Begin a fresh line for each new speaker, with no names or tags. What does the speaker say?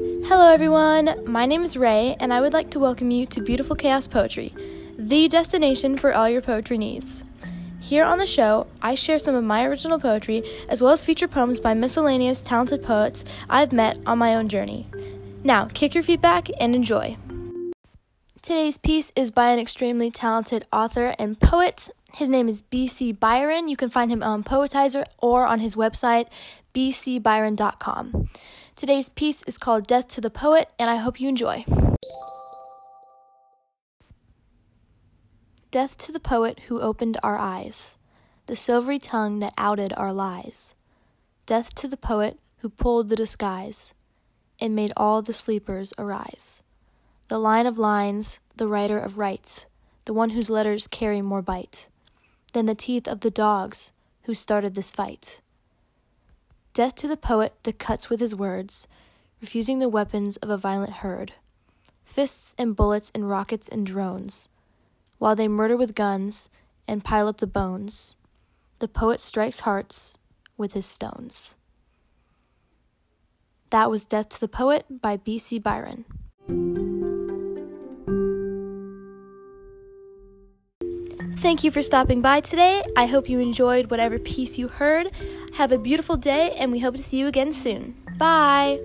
Hello, everyone. My name is Ray, and I would like to welcome you to Beautiful Chaos Poetry, the destination for all your poetry needs. Here on the show, I share some of my original poetry as well as feature poems by miscellaneous talented poets I've met on my own journey. Now, kick your feet back and enjoy. Today's piece is by an extremely talented author and poet. His name is BC Byron. You can find him on Poetizer or on his website, bcbyron.com. Today's piece is called Death to the Poet, and I hope you enjoy. Death to the poet who opened our eyes, the silvery tongue that outed our lies. Death to the poet who pulled the disguise and made all the sleepers arise. The line of lines, the writer of rights, the one whose letters carry more bite than the teeth of the dogs who started this fight. Death to the poet that cuts with his words, refusing the weapons of a violent herd, fists and bullets and rockets and drones while they murder with guns and pile up the bones. The poet strikes hearts with his stones. That was Death to the Poet by B.C. Byron. Thank you for stopping by today. I hope you enjoyed whatever piece you heard. Have a beautiful day, and we hope to see you again soon. Bye.